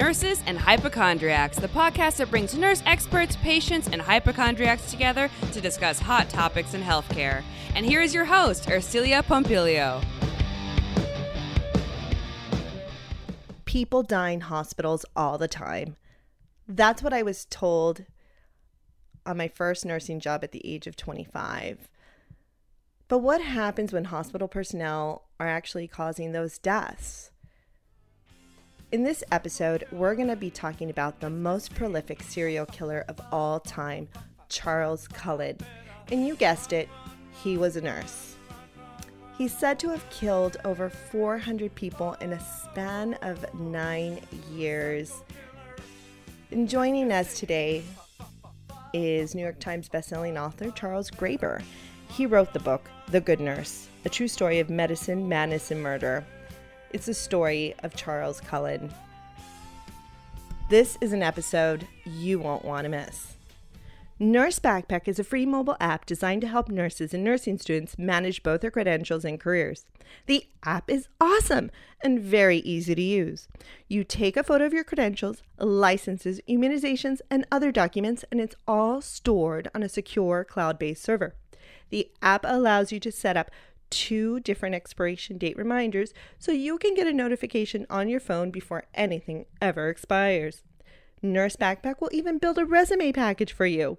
Nurses and Hypochondriacs, the podcast that brings nurse experts, patients, and hypochondriacs together to discuss hot topics in healthcare. And here is your host, Ursilia Pompilio. People die in hospitals all the time. That's what I was told on my first nursing job at the age of 25. But what happens when hospital personnel are actually causing those deaths? In this episode, we're going to be talking about the most prolific serial killer of all time, Charles Cullen. And you guessed it, he was a nurse. He's said to have killed over 400 people in a span of nine years. And joining us today is New York Times bestselling author Charles Graeber. He wrote the book, The Good Nurse, a true story of medicine, madness, and murder. It's the story of Charles Cullen. This is an episode you won't want to miss. Nurse Backpack is a free mobile app designed to help nurses and nursing students manage both their credentials and careers. The app is awesome and very easy to use. You take a photo of your credentials, licenses, immunizations, and other documents, and it's all stored on a secure cloud based server. The app allows you to set up two different expiration date reminders so you can get a notification on your phone before anything ever expires. Nurse Backpack will even build a resume package for you.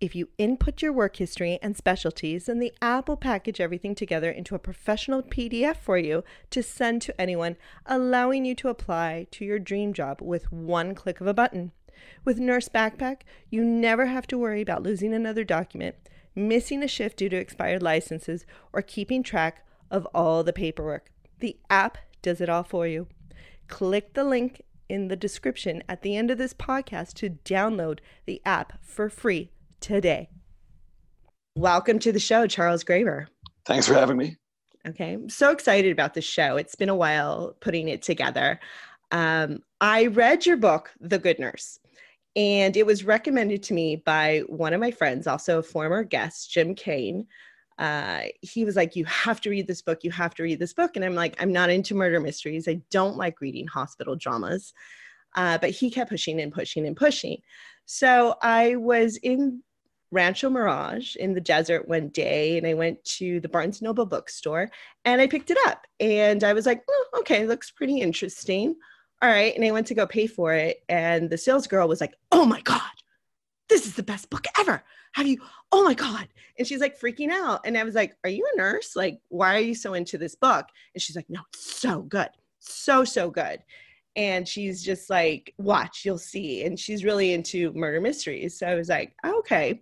If you input your work history and specialties, then the app will package everything together into a professional PDF for you to send to anyone, allowing you to apply to your dream job with one click of a button. With Nurse Backpack, you never have to worry about losing another document missing a shift due to expired licenses, or keeping track of all the paperwork. The app does it all for you. Click the link in the description at the end of this podcast to download the app for free today. Welcome to the show, Charles Graeber. Thanks for having me. Okay, I'm so excited about the show. It's been a while putting it together. Um, I read your book, The Good Nurse, and it was recommended to me by one of my friends, also a former guest, Jim Kane. Uh, he was like, You have to read this book. You have to read this book. And I'm like, I'm not into murder mysteries. I don't like reading hospital dramas. Uh, but he kept pushing and pushing and pushing. So I was in Rancho Mirage in the desert one day, and I went to the Barnes Noble bookstore and I picked it up. And I was like, oh, okay, looks pretty interesting all right. And I went to go pay for it. And the sales girl was like, oh my God, this is the best book ever. Have you? Oh my God. And she's like freaking out. And I was like, are you a nurse? Like, why are you so into this book? And she's like, no, it's so good. So, so good. And she's just like, watch, you'll see. And she's really into murder mysteries. So I was like, okay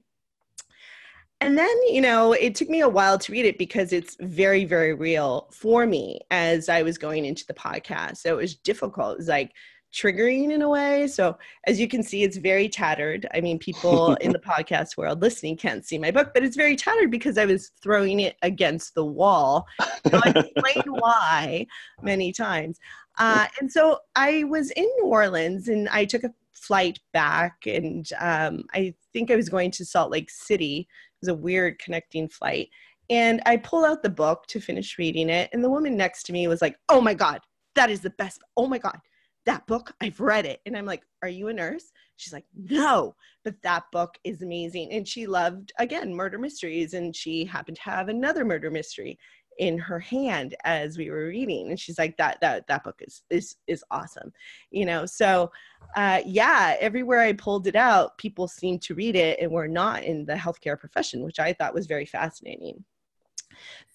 and then you know it took me a while to read it because it's very very real for me as i was going into the podcast. So it was difficult it was like triggering in a way. So as you can see it's very tattered. I mean people in the podcast world listening can't see my book but it's very tattered because i was throwing it against the wall. So i explained why many times. Uh, and so i was in new orleans and i took a flight back and um, i think i was going to salt lake city was a weird connecting flight. And I pull out the book to finish reading it. And the woman next to me was like, Oh my God, that is the best. Oh my God, that book, I've read it. And I'm like, Are you a nurse? She's like, No, but that book is amazing. And she loved, again, murder mysteries. And she happened to have another murder mystery in her hand as we were reading and she's like that that that book is is is awesome you know? So uh yeah everywhere i pulled it out people seemed to read it and were not in the healthcare profession which i thought was very fascinating.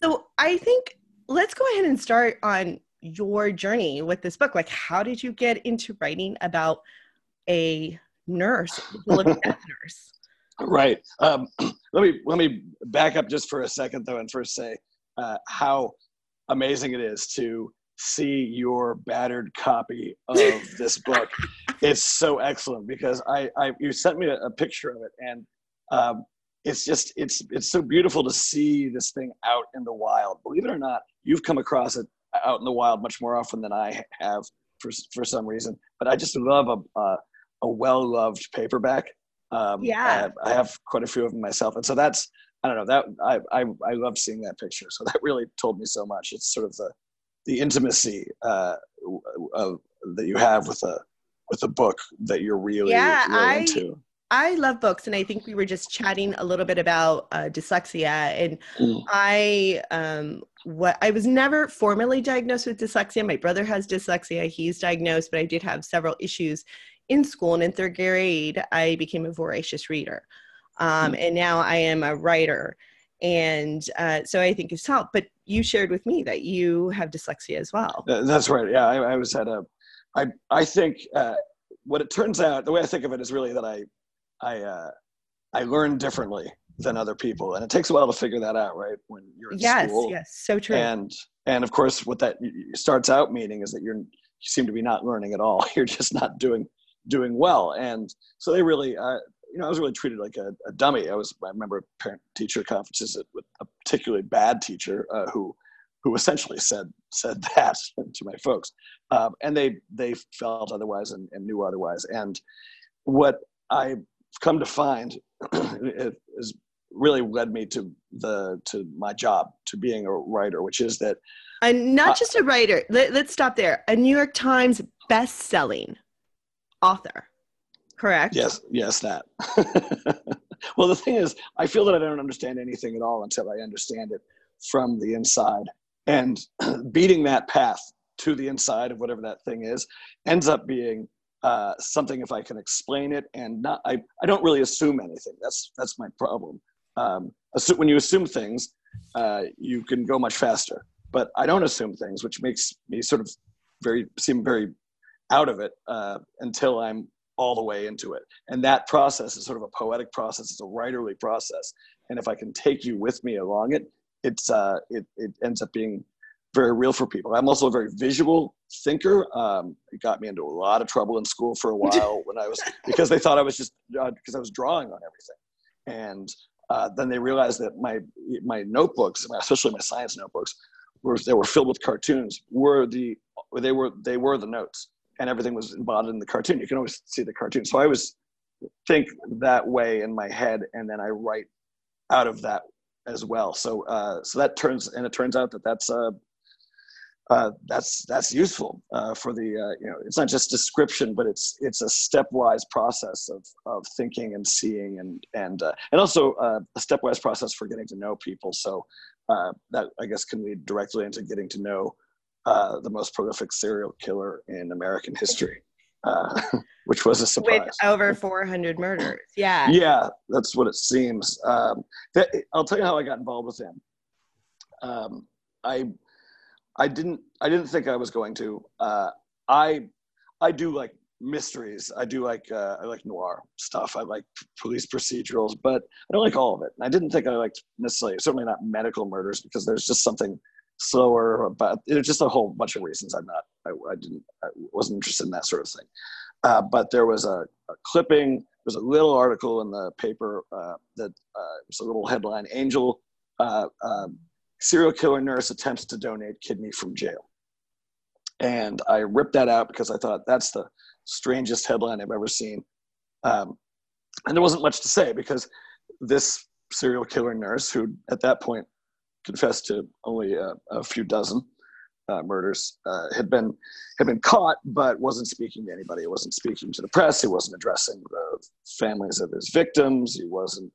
So i think let's go ahead and start on your journey with this book. Like how did you get into writing about a nurse a death nurse? Right. Um, let me let me back up just for a second though and first say uh, how amazing it is to see your battered copy of this book. It's so excellent because I, I you sent me a, a picture of it and um, it's just it's it's so beautiful to see this thing out in the wild. Believe it or not, you've come across it out in the wild much more often than I have for for some reason. But I just love a a, a well loved paperback. Um, yeah, I have, I have quite a few of them myself, and so that's I don't know that I I I love seeing that picture. So that really told me so much. It's sort of the the intimacy uh, of that you have with a with a book that you're really, Yeah, really I- into. I love books, and I think we were just chatting a little bit about uh, dyslexia. And Mm. I, um, what I was never formally diagnosed with dyslexia. My brother has dyslexia; he's diagnosed, but I did have several issues in school. And in third grade, I became a voracious reader, um, and now I am a writer. And uh, so I think it's helped. But you shared with me that you have dyslexia as well. That's right. Yeah, I, I was at a. I I think uh, what it turns out, the way I think of it is really that I, I, uh, I learn differently than other people, and it takes a while to figure that out, right? When you're in Yes, school, yes, so true. and and of course, what that starts out meaning is that you're you seem to be not learning at all. You're just not doing doing well, and so they really. Uh, you know, I was really treated like a, a dummy. I was. I remember parent teacher conferences with a particularly bad teacher uh, who who essentially said said that to my folks, um, and they they felt otherwise and, and knew otherwise. And what I've come to find has really led me to the to my job to being a writer, which is that And not Uh, just a writer. Let, let's stop there. A New York Times best-selling author. Correct. yes yes that. well, the thing is, I feel that I don't understand anything at all until I understand it from the inside, and beating that path to the inside of whatever that thing is ends up being uh, something if I can explain it and not I, I don't really assume anything. That's that's my problem. Um, when you assume things, uh, you can go much faster. But I don't assume things, which makes me sort of very seem very out of it uh, until I'm all the way into it. And that process is sort of a poetic process. It's a writerly process. And if I can take you with me along it, it's uh, it it ends up being very real for people. I'm also a very visual thinker. Um, it got me into a lot of trouble in school for a while when I was because they thought I was just uh, because I was drawing on everything, and uh, then they realized that my my notebooks, especially my science notebooks, were they were filled with cartoons. Were the they were they were the notes, and everything was embodied in the cartoon. You can always see the cartoon. So I was think that way in my head, and then I write out of that as well. So uh, so that turns and it turns out that that's uh, uh, that's that's useful uh, for the uh, you know it's not just description but it's it's a stepwise process of of thinking and seeing and and uh, and also a stepwise process for getting to know people so uh, that I guess can lead directly into getting to know uh, the most prolific serial killer in American history uh, which was a surprise With over 400 murders. Yeah. yeah, that's what it seems. Um, that, I'll tell you how I got involved with him. Um, I I didn't I didn't think I was going to. Uh, I I do like mysteries. I do like uh, I like noir stuff. I like police procedurals, but I don't like all of it. And I didn't think I liked necessarily certainly not medical murders because there's just something slower but it. Just a whole bunch of reasons I'm not I, I didn't I wasn't interested in that sort of thing. Uh, but there was a, a clipping. There was a little article in the paper uh, that uh, was a little headline: "Angel uh, um, serial killer nurse attempts to donate kidney from jail." And I ripped that out because I thought that's the strangest headline I've ever seen. Um, and there wasn't much to say because this serial killer nurse, who at that point confessed to only a, a few dozen uh, murders, uh, had been had been caught, but wasn't speaking to anybody. He wasn't speaking to the press. He wasn't addressing the families of his victims. He wasn't.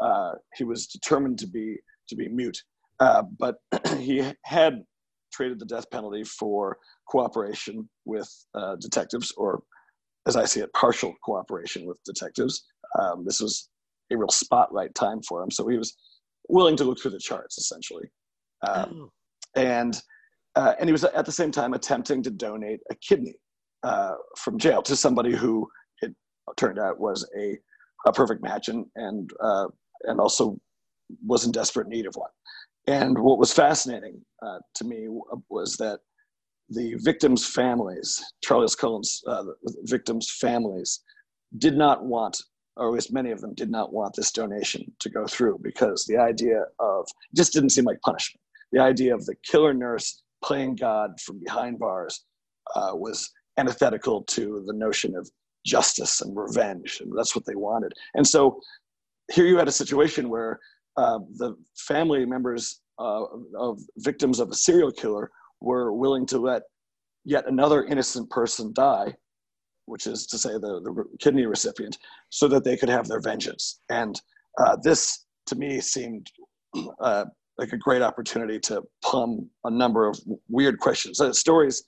Uh, he was determined to be to be mute. Uh, but he had traded the death penalty for cooperation with uh, detectives, or as I see it, partial cooperation with detectives. Um, this was a real spotlight time for him, so he was willing to look through the charts, essentially. Um, Oh. and uh, and he was at the same time attempting to donate a kidney uh, from jail to somebody who it turned out was a, a perfect match and and uh, and also was in desperate need of one. And what was fascinating uh, to me was that the victims' families, Charles Cullen's uh, victims' families, did not want, or at least many of them did not want this donation to go through because the idea of just didn't seem like punishment. The idea of the killer nurse playing God from behind bars uh, was antithetical to the notion of justice and revenge, and that's what they wanted. And so here you had a situation where uh, the family members uh, of victims of a serial killer were willing to let yet another innocent person die, which is to say the, the kidney recipient, so that they could have their vengeance. And uh, this, to me, seemed uh, like a great opportunity to plumb a number of weird questions. Uh, stories,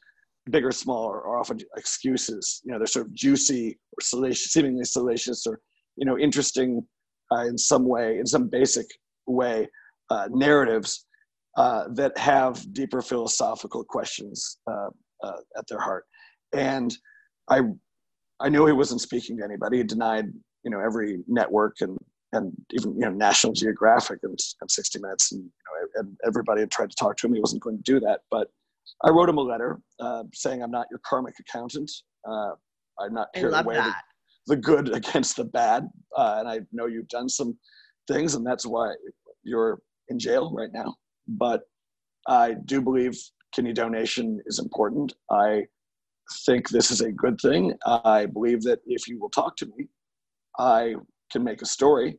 big or small, are, are, often excuses. You know, they're sort of juicy or salacious, seemingly salacious or you know interesting uh, in some way, in some basic way, uh, narratives uh, that have deeper philosophical questions at their heart. And I, I knew he wasn't speaking to anybody. He denied, you know, every network and and even you know National Geographic and, and 60 Minutes and you know and everybody had tried to talk to him. He wasn't going to do that, but I wrote him a letter uh, saying I'm not your karmic accountant. Uh, I'm not here to weigh the, the, good against the bad, uh, and I know you've done some things, and that's why you're in jail right now. But I do believe kidney donation is important. I think this is a good thing. I believe that if you will talk to me, I can make a story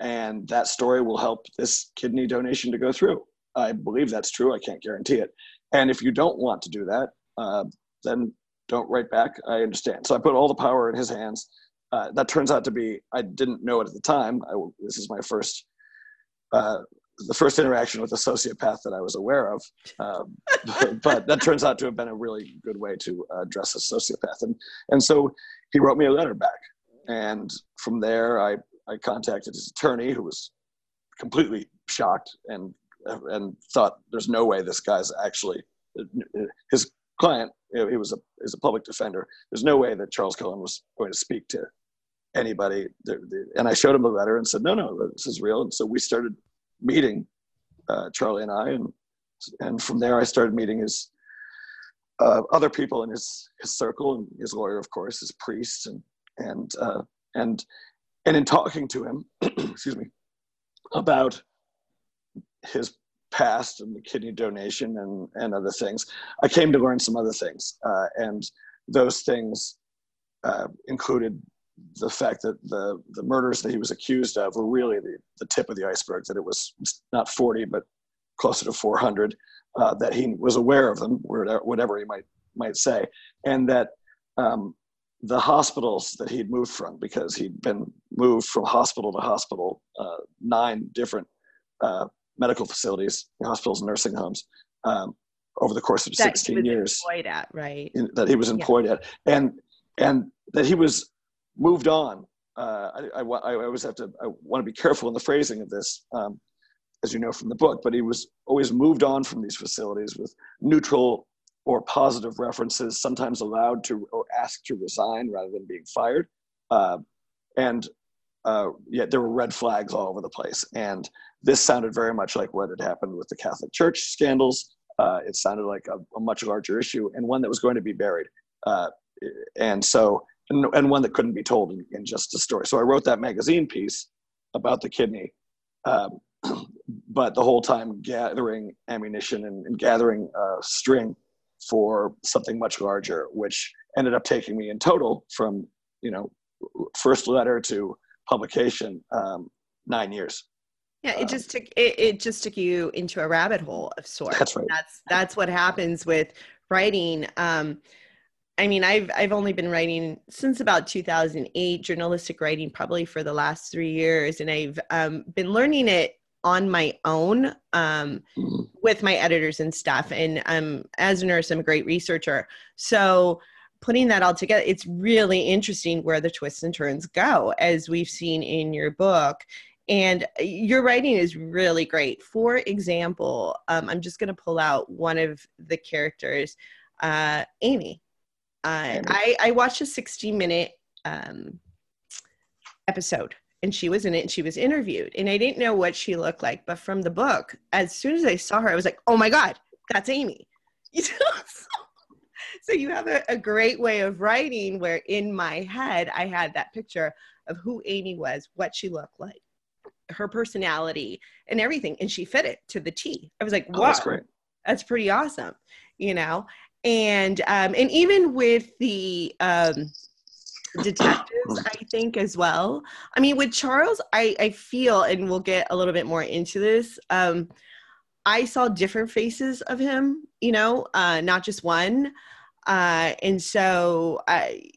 and that story will help this kidney donation to go through. I believe that's true. I can't guarantee it. And if you don't want to do that, uh, then don't write back. I understand. So I put all the power in his hands. Uh, that turns out to be, I didn't know it at the time. I, this is my first, uh, the first interaction with a sociopath that I was aware of. Um, but that turns out to have been a really good way to address a sociopath. And, and so he wrote me a letter back and from there, I, I contacted his attorney, who was completely shocked and and thought, "There's no way this guy's actually his client. He was a is a public defender. There's no way that Charles Cullen was going to speak to anybody." And I showed him the letter and said, "No, no, this is real." And so we started meeting, uh, Charlie and I, and and from there I started meeting his uh, other people in his his circle and his lawyer, of course, his priest and and uh, and and in talking to him, excuse me, about his past and the kidney donation and and other things, I came to learn some other things, uh, and those things uh, included the fact that the the murders that he was accused of were really the, the tip of the iceberg. That it was not 40, but closer to 400. Uh, that he was aware of them, whatever he might might say, and that um, the hospitals that he'd moved from because he'd been moved from hospital to hospital, uh, nine different uh, medical facilities, hospitals, and nursing homes, um, over the course of that 16 years. Employed at right. In, that he was employed yeah. at, and and that he was moved on. Uh, I, I, I, always have to. I want to be careful in the phrasing of this, um, as you know from the book. But he was always moved on from these facilities with neutral or positive references, sometimes allowed to or asked to resign rather than being fired. Uh, and uh, yet there were red flags all over the place. And this sounded very much like what had happened with the Catholic Church scandals. Uh, it sounded like a, a, much larger issue and one that was going to be buried. Uh, and so, and, and, one that couldn't be told in, in, just a story. So I wrote that magazine piece about the kidney. Um, but the whole time gathering ammunition and, and gathering uh, string for something much larger, which ended up taking me in total from you know first letter to publication um, nine years. Yeah, it um, just took it, it just took you into a rabbit hole of sorts. That's right. That's that's what happens with writing. Um, I mean, I've I've only been writing since about 2008, journalistic writing probably for the last three years, and I've um, been learning it on my own um, mm-hmm. with my editors and stuff. And um, as a nurse, I'm a great researcher. So putting that all together, it's really interesting where the twists and turns go, as we've seen in your book. And your writing is really great. For example, um, I'm just going to pull out one of the characters, uh, Amy. Uh, I, I watched a 60 minute um, episode and she was in it and she was interviewed and i didn't know what she looked like but from the book as soon as i saw her i was like oh my god that's amy. So you have a, a, great way of writing where in my head i had that picture of who amy was what she looked like her personality and everything and she fit it to the t. I was like wow oh, that's great. that's pretty awesome you know and um and even with the um detectives i think as well i mean with charles i i feel and we'll get a little bit more into this um I saw different faces of him, you know, uh, not just one. Uh, and so I,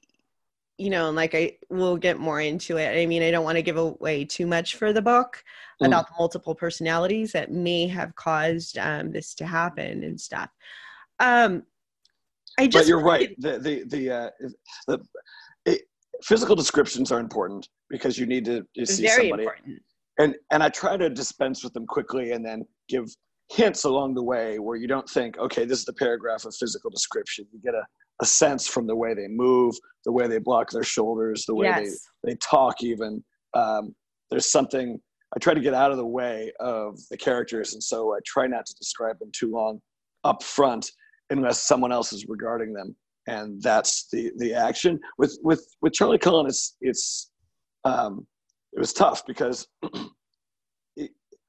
you know, like I will get more into it. I mean, I don't want to give away too much for the book mm. about the multiple personalities that may have caused um, this to happen and stuff. Um, I just. But you're right. The the the uh, the it, physical descriptions are important because you need to you see very somebody. Important. And and I try to dispense with them quickly and then give hints along the way where you don't think, okay, this is the paragraph of physical description. You get a, a sense from the way they move, the way they block their shoulders, the way yes. they, they talk, even. Um, there's something, I try to get out of the way of the characters. And so I try not to describe them too long up front unless someone else is regarding them. And that's the, the action. With, with, with Charlie Cullen, it's, it's, um, it was tough because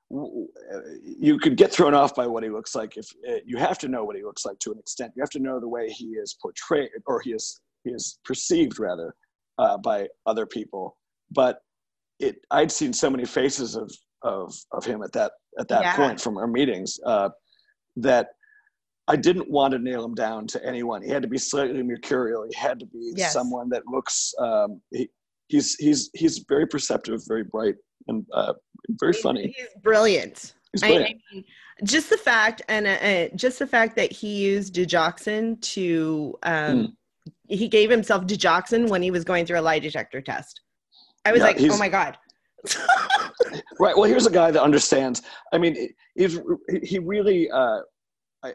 you could get thrown off by what he looks like if uh, you have to know what he looks like to an extent you have to know the way he is portrayed or he is he is perceived rather uh, by other people but it i'd seen so many faces of of of him at that at that yeah. point from our meetings uh, that i didn't want to nail him down to anyone he had to be slightly mercurial he had to be yes. someone that looks um, he, he's he's he's very perceptive very bright and uh, very he's, funny. He's brilliant. He's brilliant. I, I mean, just the fact and uh, uh, just the fact that he used digoxin to um, mm. he gave himself digoxin when he was going through a lie detector test. I was yeah, like, oh my god. right. Well, here's a guy that understands. I mean, he's he really uh,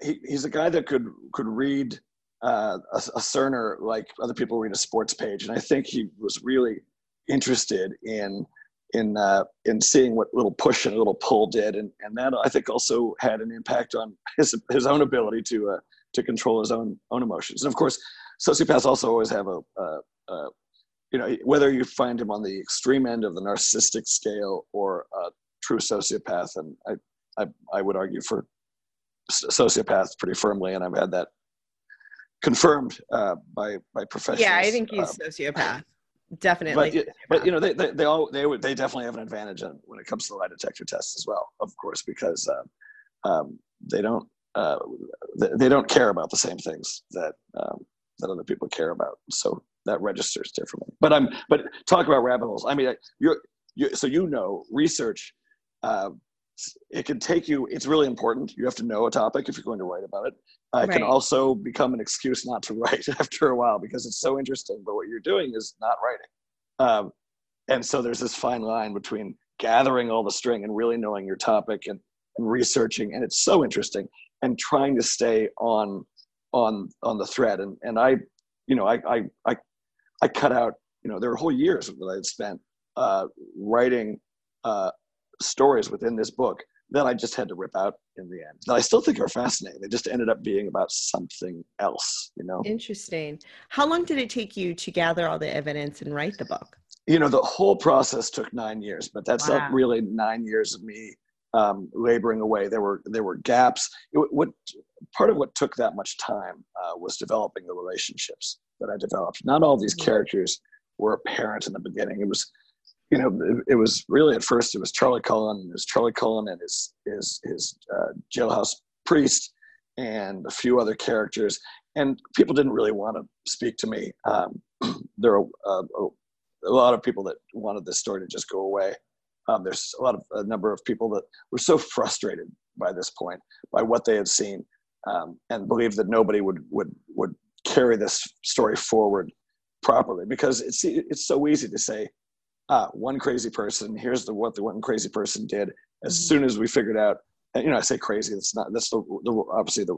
he, he's a guy that could could read uh, a, a Cerner like other people read a sports page, and I think he was really interested in in uh, in seeing what little push and little pull did, and and that I think also had an impact on his his own ability to uh, to control his own own emotions. And of course, sociopaths also always have a, a, a you know whether you find him on the extreme end of the narcissistic scale or a true sociopath, and I I, I would argue for sociopaths pretty firmly, and I've had that confirmed uh, by by professionals. Yeah, I think he's um, sociopath definitely. But, but you know, they, they, they all they would they definitely have an advantage on, when it comes to the lie detector tests as well, of course, because uh, um, they don't uh, they, they, don't care about the same things that um, that other people care about. So that registers differently. But I'm but talk about rabbit holes. I mean, you're you, so you know research. Uh, it can take you it's really important. You have to know a topic if you're going to write about it. Uh, it right. can also become an excuse not to write after a while because it's so interesting but what you're doing is not writing. Um, and so there's this fine line between gathering all the string and really knowing your topic and, and researching and it's so interesting and trying to stay on on on the thread. And and i you know i i i, I cut out you know there were whole years that i had spent uh, writing uh, stories within this book that I just had to rip out in the end. That I still think are fascinating. They just ended up being about something else, you know. Interesting. How long did it take you to gather all the evidence and write the book? You know, the whole process took nine years, but that's wow. not really nine years of me um, laboring away. There were there were gaps. It, what part of what took that much time uh, was developing the relationships that I developed. Not all these mm-hmm. characters were apparent in the beginning. It was you know, it, it, was really at first it was Charlie Cullen, it was Charlie Cullen and his his his uh, jailhouse priest and a few other characters, and people didn't really want to speak to me. Um, there are uh, a lot of people that wanted this story to just go away. Um, there's a lot of a number of people that were so frustrated by this point by what they had seen um, and believed that nobody would would would carry this story forward properly because it's it's so easy to say ah, one crazy person. Here's the what the one crazy person did. As mm-hmm. soon as we figured out, and, you know, I say crazy. That's not. That's the, the obviously the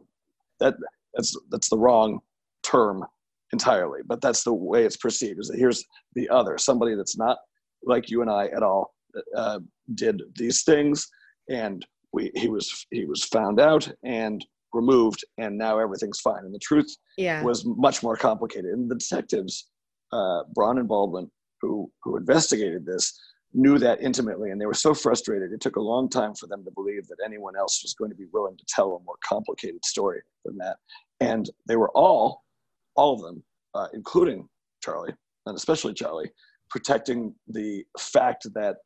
that that's that's the wrong term entirely. But that's the way it's perceived. Is that here's the other somebody that's not like you and I at all uh, did these things, and we he was he was found out and removed, and now everything's fine. And the truth yeah. was much more complicated. And the detectives, uh, Braun and Baldwin, who who investigated this knew that intimately and they were so frustrated it took a long time for them to believe that anyone else was going to be willing to tell a more complicated story than that and they were all all of them uh, including charlie and especially charlie protecting the fact that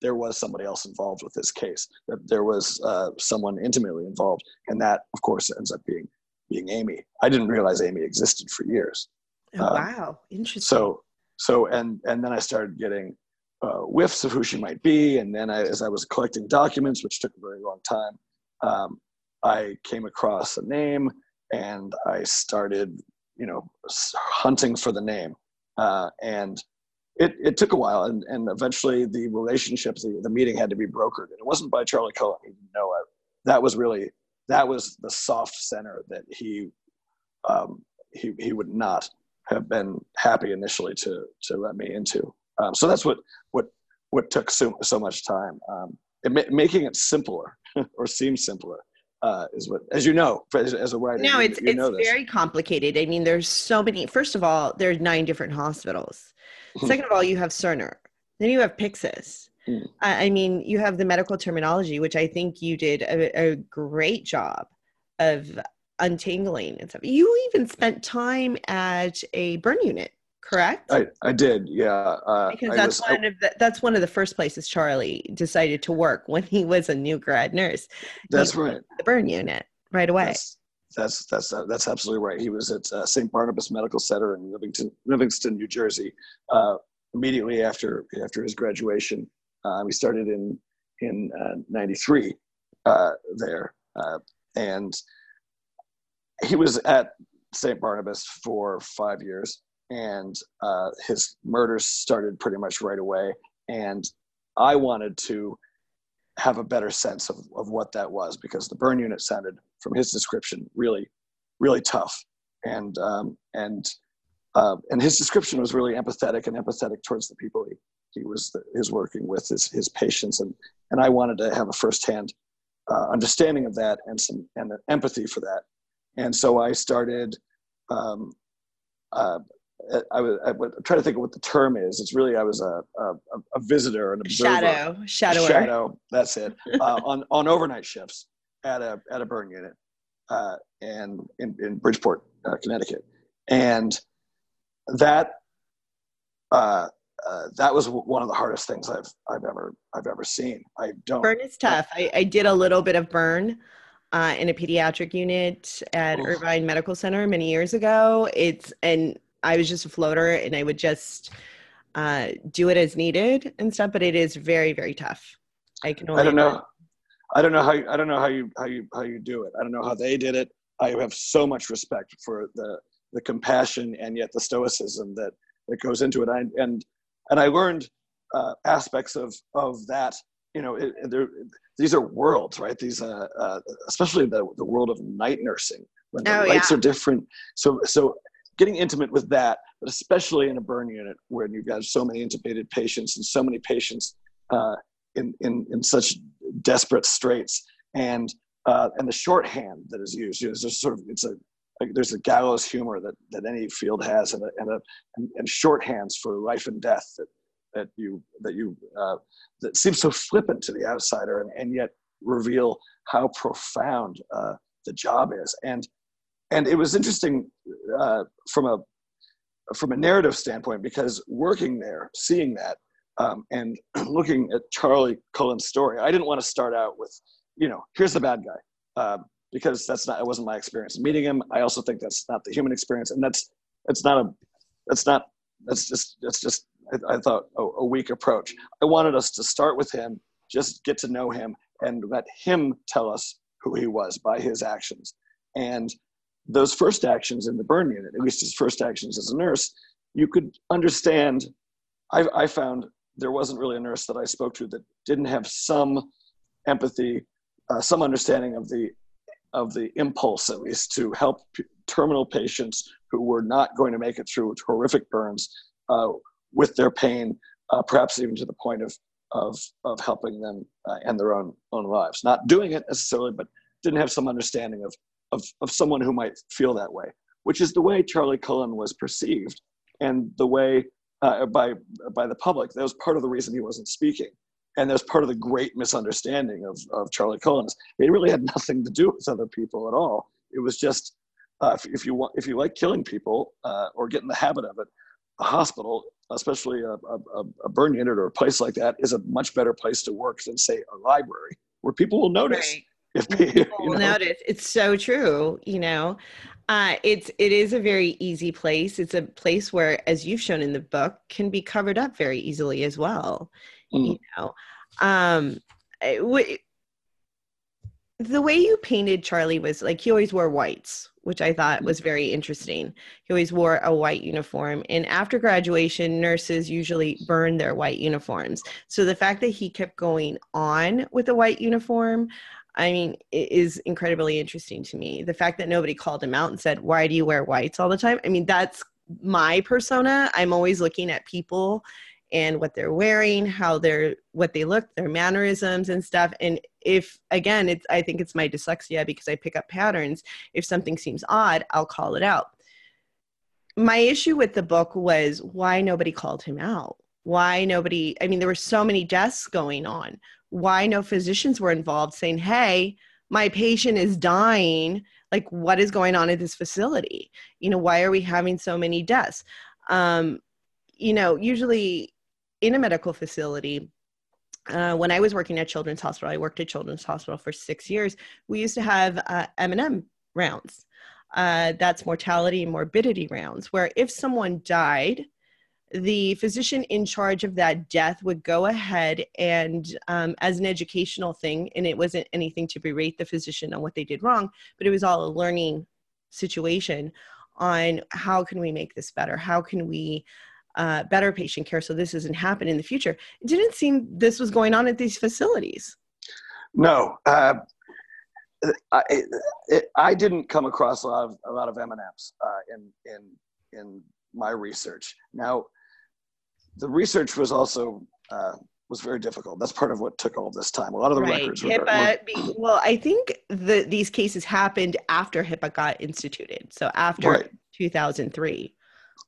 there was somebody else involved with this case. That there was uh, someone intimately involved, and that, of course, ends up being being Amy. I didn't realize Amy existed for years. Oh, um, wow, interesting. So so and and then I started getting uh, whiffs of who she might be, and then I, as I was collecting documents, which took a very long time, um, I came across a name, and I started, you know, hunting for the name, uh, and it, it took a while, and, and eventually the relationship, the, the meeting had to be brokered, and it wasn't by Charlie Cullen. He didn't know it. That was really that was the soft center that he um, he he would not have been happy initially to to let me into. Um, so that's what what what took so so much time. Um, it, making it simpler or seem simpler uh, is what, as you know, as, as a writer. No, it's you it's very complicated. I mean, there's so many. First of all, there's nine different hospitals. Second of all, you have Cerner. Then you have Pyxis. Mm. I mean, you have the medical terminology, which I think you did a, a great job of untangling and stuff. You even spent time at a burn unit, correct? I, I did, yeah. Uh, because that's was, one I, of the, that's one of the first places Charlie decided to work when he was a new grad nurse. That's right. The burn unit right away. That's that's that's, uh, that's absolutely right. He was at uh, St. Barnabas Medical Center in Livingston, Livingston, New Jersey, uh, immediately after after his graduation. Uh, started in in '93 uh, there, and he was at St. Barnabas for five years, and uh, his murders started pretty much right away. And I wanted to have a better sense of, of what that was because the burn unit sounded, from his description, really, really tough. And um, and uh, and his description was really empathetic and empathetic towards the people he, he was his working with, his his patients, and and I wanted to have a firsthand uh, understanding of that and some and empathy for that and so I started. Um, uh, I was I would try to think of what the term is. It's really I was a a, a visitor, an observer, shadow, shadow, shadow. That's it. uh, on on overnight shifts at a at a burn unit, uh, and in in Bridgeport, uh, Connecticut, and that uh, uh, that was one of the hardest things I've I've ever I've ever seen. I don't burn is tough. I, I did a little bit of burn uh, in a pediatric unit at. Irvine Medical Center many years ago. It's and I was just a floater, and I would just uh, do it as needed and stuff. But it is very, very tough. I can. Only I don't know. I don't know how. You, I don't know how you how you how you do it. I don't know how they did it. I have so much respect for the the compassion and yet the stoicism that that goes into it. I, and and I learned uh, aspects of of that. You know, it, there these are worlds, right? These, uh, uh, especially the, the world of night nursing, when the oh, lights yeah. are different. So, so getting intimate with that, but especially in a burn unit where you've got so many intubated patients and so many patients uh, in, in, in such desperate straits, and uh, and the shorthand that is used, you know, there's sort of it's a there's a gallows humor that, that any field has and, a, and, a, and, and shorthands for life and death that that you that you uh, that seems so flippant to the outsider and, and yet reveal how profound uh, the job is. And and it was interesting uh, from a from a narrative standpoint because working there seeing that um, and looking at charlie cullen's story i didn't want to start out with you know here's the bad guy um, because that's not it wasn't my experience meeting him. I also think that's not the human experience. And that's it's not a that's not that's just that's just I, I thought a, a weak approach. I wanted us to start with him, just get to know him, and let him tell us who he was by his actions. And those first actions in the burn unit, at least his first actions as a nurse, you could understand. I, I found there wasn't really a nurse that I spoke to that didn't have some empathy, uh, some understanding of the of the impulse, at least, to help p- terminal patients who were not going to make it through horrific burns uh, with their pain, uh, perhaps even to the point of of of helping them uh, end their own own lives. Not doing it necessarily, but didn't have some understanding of of of someone who might feel that way, which is the way Charlie Cullen was perceived, and the way uh, by by the public. That was part of the reason he wasn't speaking, and that's part of the great misunderstanding of of Charlie Cullen. It really had nothing to do with other people at all. It was just uh, if, if, you want if you like killing people uh, or get in the habit of it, a hospital especially a, a, a, burn unit or a place like that, is a much better place to work than say a library, where people will notice. Right. If people you know. notice, it's so true. You know, uh, it's it is a very easy place. It's a place where, as you've shown in the book, can be covered up very easily as well. Mm. You know, um, w- the way you painted Charlie was like he always wore whites, which I thought was very interesting. He always wore a white uniform. And after graduation, nurses usually burn their white uniforms. So the fact that he kept going on with a white uniform, I mean, is incredibly interesting to me. The fact that nobody called him out and said, Why do you wear whites all the time? I mean, that's my persona. I'm always looking at people and what they're wearing, how they're what they look, their mannerisms and stuff. And if again, it's I think it's my dyslexia because I pick up patterns. If something seems odd, I'll call it out. My issue with the book was why nobody called him out. Why nobody, I mean, there were so many deaths going on. Why no physicians were involved saying, hey, my patient is dying. Like, what is going on at this facility? You know, why are we having so many deaths? Um, you know, usually in a medical facility, uh, when I was working at Children's Hospital, I worked at Children's Hospital for six years. We used to have uh, M&M rounds. Uh, that's mortality and morbidity rounds, where if someone died, the physician in charge of that death would go ahead and, um, as an educational thing, and it wasn't anything to berate the physician on what they did wrong, but it was all a learning situation on how can we make this better? How can we uh, better patient care so this doesn't happen in the future. It didn't seem this was going on at these facilities. No, uh, I, it, I didn't come across a lot of a lot of M&Ms uh, in in in my research. Now, the research was also uh, was very difficult. That's part of what took all this time. A lot of the right. records were, HIPAA, were, well, I think the, these cases happened after HIPAA got instituted. So after right. 2003.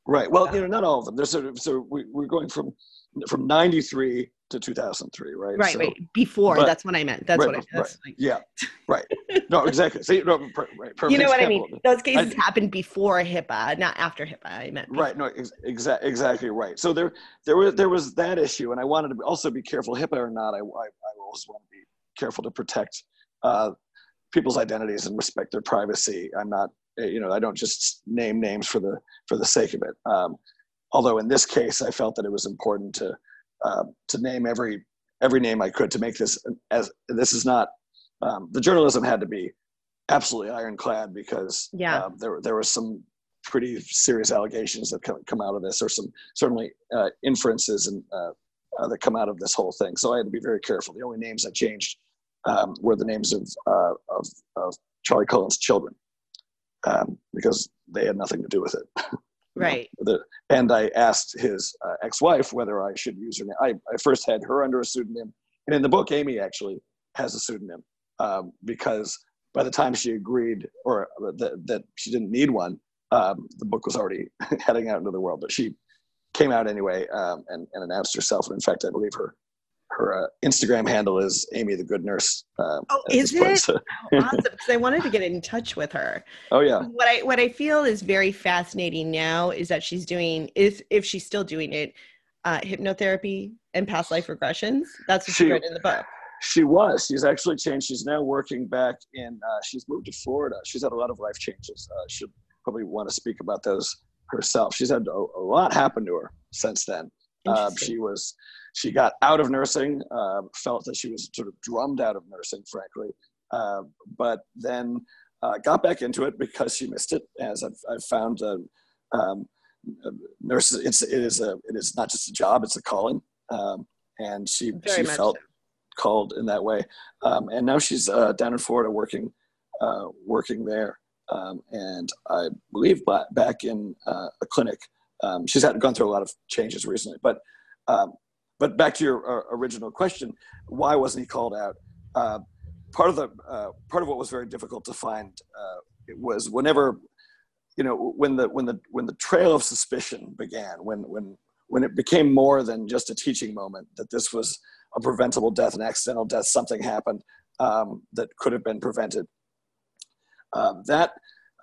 Right. Well, you know, not all of them. There's sort of so we, we're going from from 93 to 2003, right? Right, so, right. Before, but, that's what I meant. That's right, what I meant. Right. Like, yeah, right. No, exactly. See, no, per, right, you know what I mean? Those cases I, happened before HIPAA, not after HIPAA. I meant. Before. Right. No, ex- exactly, exactly right. So there, there was there was that issue, and I wanted to also be careful, HIPAA or not. I, I, I always want to be careful to protect uh, people's identities and respect their privacy. I'm not you know i don't just name names for the for the sake of it. Um, although in this case i felt that it was important to uh, to name every every name i could to make this as this is not um, the journalism had to be absolutely ironclad because yeah. uh, there there was some pretty serious allegations that come, come out of this or some certainly uh, inferences and uh, uh, that come out of this whole thing. So i had to be very careful. The only names i changed um, were the names of, uh, of, of charlie cullen's children um, because they had nothing to do with it. Right. the, and I asked his uh, ex-wife whether I should use her name. I, I first had her under a pseudonym, and in the book, Amy actually has a pseudonym um, because by the time she agreed or that, that she didn't need one, um, the book was already heading out into the world. But she came out anyway um, and, and announced herself. And in fact, I believe her her uh, Instagram handle is Amy the Good Nurse. Uh, oh, is it? So. oh, awesome! Because I wanted to get in touch with her. Oh yeah. What I what I feel is very fascinating now is that she's doing is if she's still doing it, uh, hypnotherapy and past life regressions. That's what she, she wrote in the book. She was. She's actually changed. She's now working back in. Uh, she's moved to Florida. She's had a lot of life changes. Uh, she'll probably want to speak about those herself. She's had a, a lot happen to her since then. Uh, she was she got out of nursing, uh, felt that she was sort of drummed out of nursing, frankly, uh, but then uh, got back into it because she missed it. As I've, I've found, uh, um, nurses, it's it is a it is not just a job; it's a calling, um, and she Very she felt so. called in that way. Um, and now she's uh, down in Florida working uh, working there, um, and I believe back in a clinic. Um, she's had gone through a lot of changes recently, but um, but back to your uh, original question, why wasn't he called out? Uh, part of the uh, part of what was very difficult to find uh, was whenever, you know, when the when the when the trail of suspicion began, when when when it became more than just a teaching moment, that this was a preventable death, an accidental death, something happened um, that could have been prevented. Um, that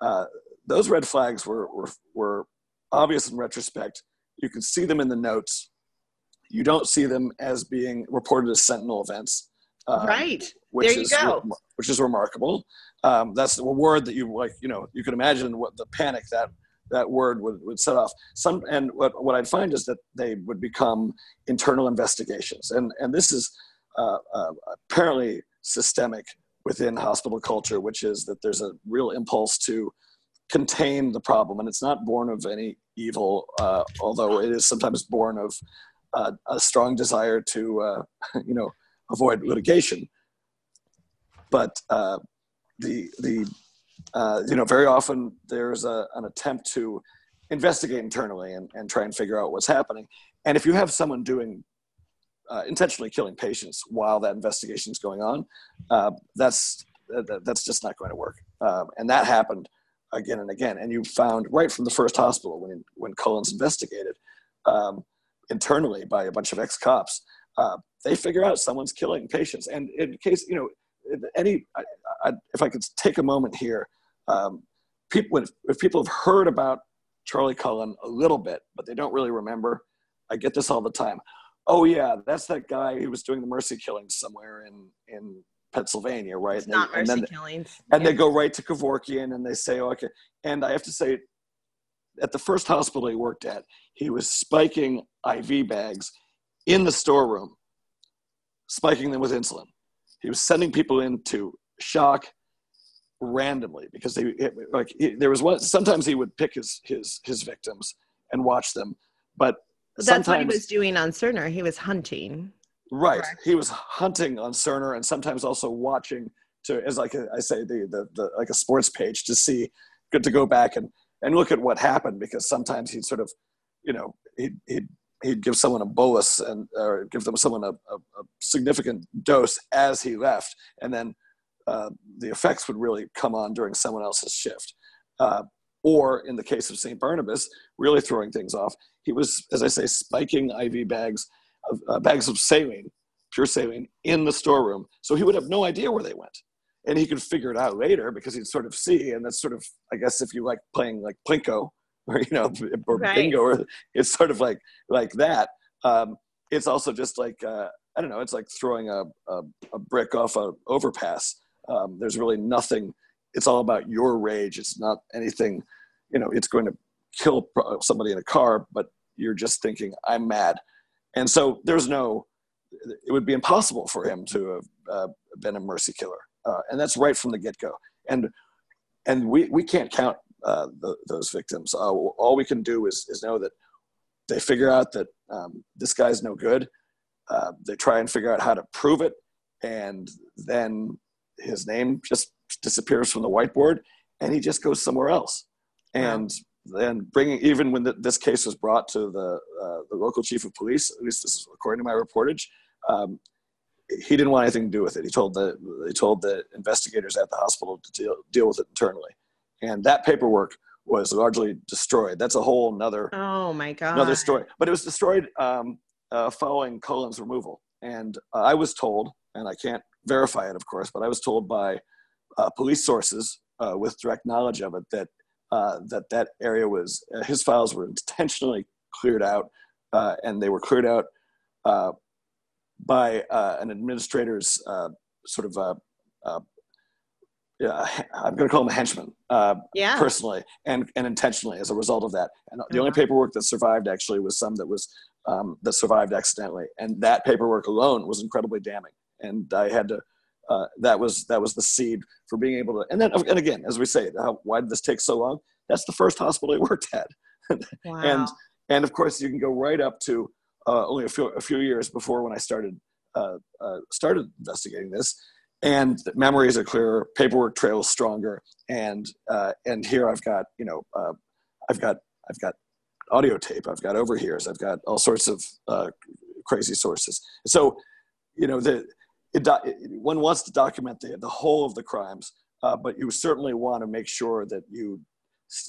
uh, those red flags were, were were obvious in retrospect you can see them in the notes. You don't see them as being reported as sentinel events. Um, right. Which there you is, go. Which is remarkable. Um, that's a word that you like. You know, you can imagine what the panic that that word would, would set off. Some and what, what I'd find is that they would become internal investigations, and and this is uh, uh, apparently systemic within hospital culture, which is that there's a real impulse to contain the problem, and it's not born of any evil, uh, although it is sometimes born of a strong desire to, uh, you know, avoid litigation. But uh, the the uh, you know very often there's a, an attempt to investigate internally and, and try and figure out what's happening. And if you have someone doing uh, intentionally killing patients while that investigation is going on, uh, that's that's just not going to work. Um, and that happened again and again. And you found right from the first hospital when when Cullen's investigated um, internally by a bunch of ex cops, uh, they figure out someone's killing patients. And in case you know any, I, I, if I could take a moment here, um, people if, if people have heard about Charlie Cullen a little bit, but they don't really remember. I get this all the time oh yeah, that's that guy who was doing the mercy killings somewhere in in Pennsylvania, right? It's and not they, mercy and then, killings. And yeah. they go right to Kevorkian and they say, oh, okay. And I have to say, at the first hospital he worked at, he was spiking IV bags in the storeroom, spiking them with insulin. He was sending people into shock randomly because they like there was one. Sometimes he would pick his his his victims and watch them, but that's what he was doing on Cerner. He was hunting. Right. Correct. He was hunting on Cerner and sometimes also watching to as like a, I say the, the the like a sports page to see good to go back and and look at what happened because sometimes he'd sort of you know he'd he'd, he'd give someone a bolus and or give them someone a, a, a significant dose as he left and then uh, the effects would really come on during someone else's shift. Uh, or in the case of St. Barnabas, really throwing things off. He was, as I say, spiking IV bags, uh, bags of saline, pure saline, in the storeroom. So he would have no idea where they went. And he could figure it out later because he'd sort of see, and that's sort of, I guess, if you like playing like Plinko or you know, or right. bingo, or it's sort of like like that. Um, it's also just like uh, I don't know. It's like throwing a, a, a brick off a overpass. Um, there's really nothing it's all about your rage. It's not anything, you know, it's going to kill somebody in a car, but you're just thinking, I'm mad. And so there's no, it would be impossible for him to have uh, been a mercy killer. Uh, and that's right from the get go. And, and we, we can't count uh, the, those victims. Uh, all we can do is, is know that they figure out that um, this guy's no good. Uh, they try and figure out how to prove it. And then his name just disappears from the whiteboard and he just goes somewhere else. And then bringing, even when the, this case was brought to the, uh, the local chief of police, at least this is according to my reportage, um, he didn't want anything to do with it. He told the, he told the investigators at the hospital to deal, deal with it internally. And that paperwork was largely destroyed. That's a whole another, oh my God, another story. But it was destroyed um, uh, following Cullen's removal. And uh, I was told, and I can't verify it, of course, but I was told by uh, police sources uh, with direct knowledge of it that uh, that that area was uh, his files were intentionally cleared out, uh, and they were cleared out uh, by an administrator's sort of yeah, I'm going to call him a henchman, uh, yeah. personally and, and intentionally as a result of that. And the only uh-huh. paperwork that survived actually was some that was um, that survived accidentally, and that paperwork alone was incredibly damning. And I had to uh, that was that was the seed for being able to. And then and again, as we say, how, why did this take so long? That's the first hospital I worked at, wow. and and of course you can go right up to uh, only a few a few years before when I started uh, uh started investigating this. And memories are clearer, paperwork trails stronger, and uh, and here I've got you know uh, I've got I've got audio tape, I've got overhears, I've got all sorts of crazy sources. So you know the it, one wants to document the, the whole of the crimes, uh, but you certainly want to make sure that you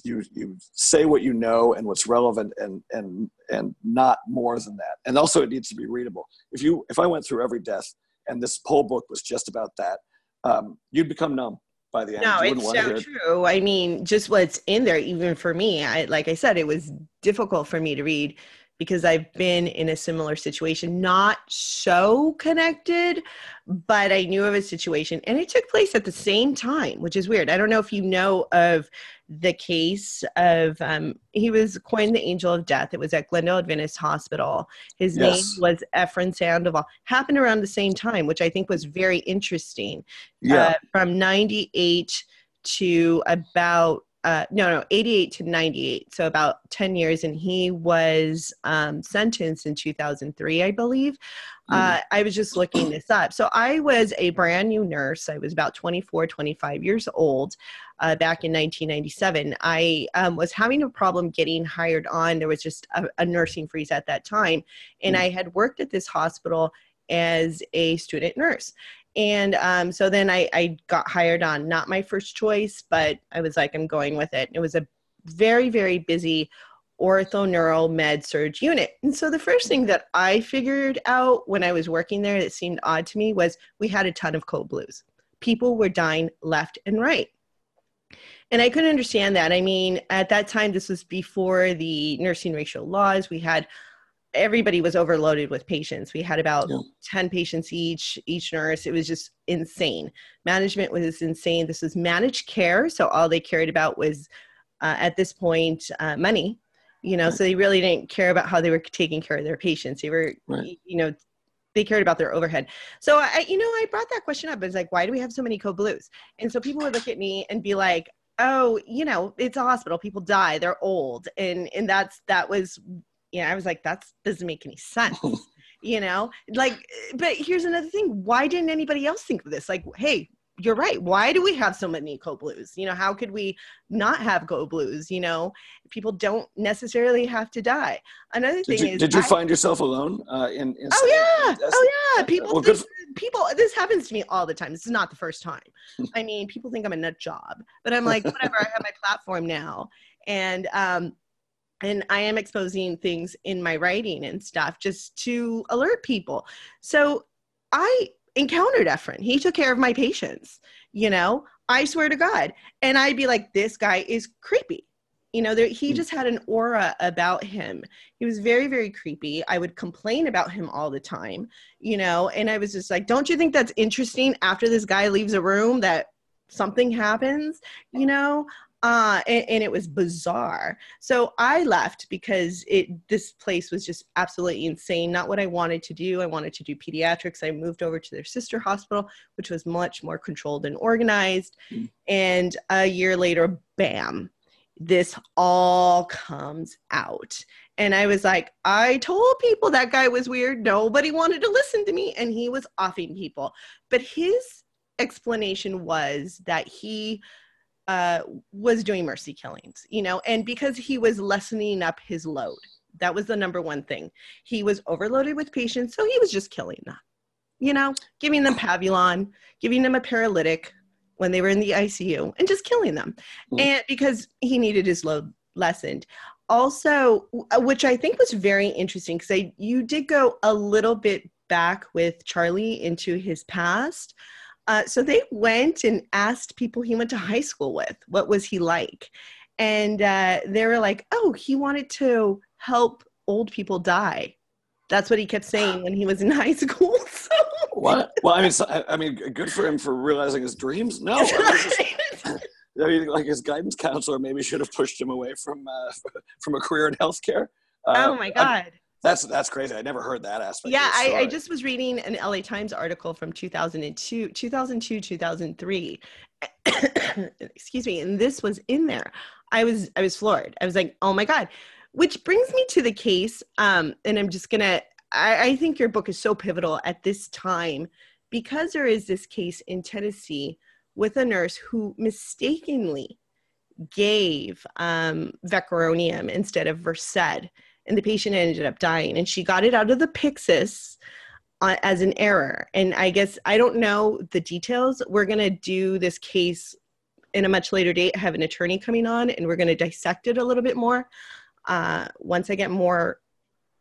you you say what you know and what's relevant and and and not more than that. And also, it needs to be readable. If you if I went through every death and this whole book was just about that, um, you'd become numb by the end. No, it's so true. I mean, just what's in there, even for me, I like I said, it was difficult for me to read because I've been in a similar situation, not so connected, but I knew of a situation and it took place at the same time, which is weird. I don't know if you know of the case of um, he was coined the angel of death. It was at Glendale Adventist Hospital. His Yes. name was Efren Saldivar. Happened around the same time, which I think was very interesting Yeah. uh, from 98 to about uh, no no 88 to 98 so about 10 years and he was um, sentenced in 2003 i believe. Uh, i was just looking this up. So i was a brand new nurse. I was about 24 25 years old uh, back in 1997 i um, was having a problem getting hired on. There was just a, a nursing freeze at that time and Mm. i had worked at this hospital as a student nurse and um, so then I, I got hired on not my first choice but i was like i'm going with it. It was a very very busy ortho neuro med surg unit. And so the first thing that i figured out when i was working there that seemed odd to me was we had a ton of code blues. People were dying left and right. And i couldn't understand that. I mean at that time this was before the nursing ratio laws. We had everybody was overloaded with patients. We had about Yeah. 10 patients each each nurse. It was just insane. Management was insane. This was managed care so all they cared about was uh, at this point uh, money you know so they really didn't care about how they were taking care of their patients. They were Right. you know they cared about their overhead. So i you know i brought that question up. It's like why do we have so many code blues? And so people would look at me and be like oh you know it's a hospital. People die. They're old. And and that's that was yeah i was like that doesn't make any sense you know like but here's another thing why didn't anybody else think of this like hey you're right why do we have so many code blues you know how could we not have code blues you know people don't necessarily have to die another Did thing you, is did you I- find yourself alone? Uh, in, in Oh yeah, oh yeah. People well, think, people. This happens to me all the time. This is not the first time. I mean, people think I'm a nut job, but I'm like, whatever. I have my platform now, and um, and I am exposing things in my writing and stuff just to alert people. So I encountered Efren. He took care of my patients. You know, I swear to God, and I'd be like, this guy is creepy. You know, there, he Mm. just had an aura about him he was very very creepy i would complain about him all the time you know and i was just like don't you think that's interesting after this guy leaves a room that something happens you know uh and, and it was bizarre so i left because it this place was just absolutely insane not what i wanted to do i wanted to do pediatrics i moved over to their sister hospital which was much more controlled and organized Mm. and a year later bam this all comes out and I was like, I told people that guy was weird. Nobody wanted to listen to me. And he was offing people. But his explanation was that he uh, was doing mercy killings, you know, and because he was lessening up his load. That was the number one thing. He was overloaded with patients. So he was just killing them, you know, giving them Pavulon, giving them a paralytic when they were in the ICU, and just killing them. Hmm. And because he needed his load lessened also which i think was very interesting because you did go a little bit back with charlie into his past uh, so they went and asked people he went to high school with what was he like and uh, they were like oh he wanted to help old people die that's what he kept saying when he was in high school so What? Well, I mean, so, I mean, good for him for realizing his dreams. No, I mean, just- I mean, like his guidance counselor maybe should have pushed him away from uh, from a career in healthcare. Uh, oh my god that's that's crazy. I never heard that aspect. yeah I, I just was reading an la times article from 2002 2002 2003 excuse me and this was in there i was i was floored i was like oh my god which brings me to the case um and i'm just gonna i, I think your book is so pivotal at this time because there is this case in tennessee with a nurse who mistakenly gave um, vecuronium instead of versed and the patient ended up dying and she got it out of the pyxis uh, as an error. And i guess i don't know the details. We're going to do this case in a much later date have an attorney coming on and we're going to dissect it a little bit more uh, once i get more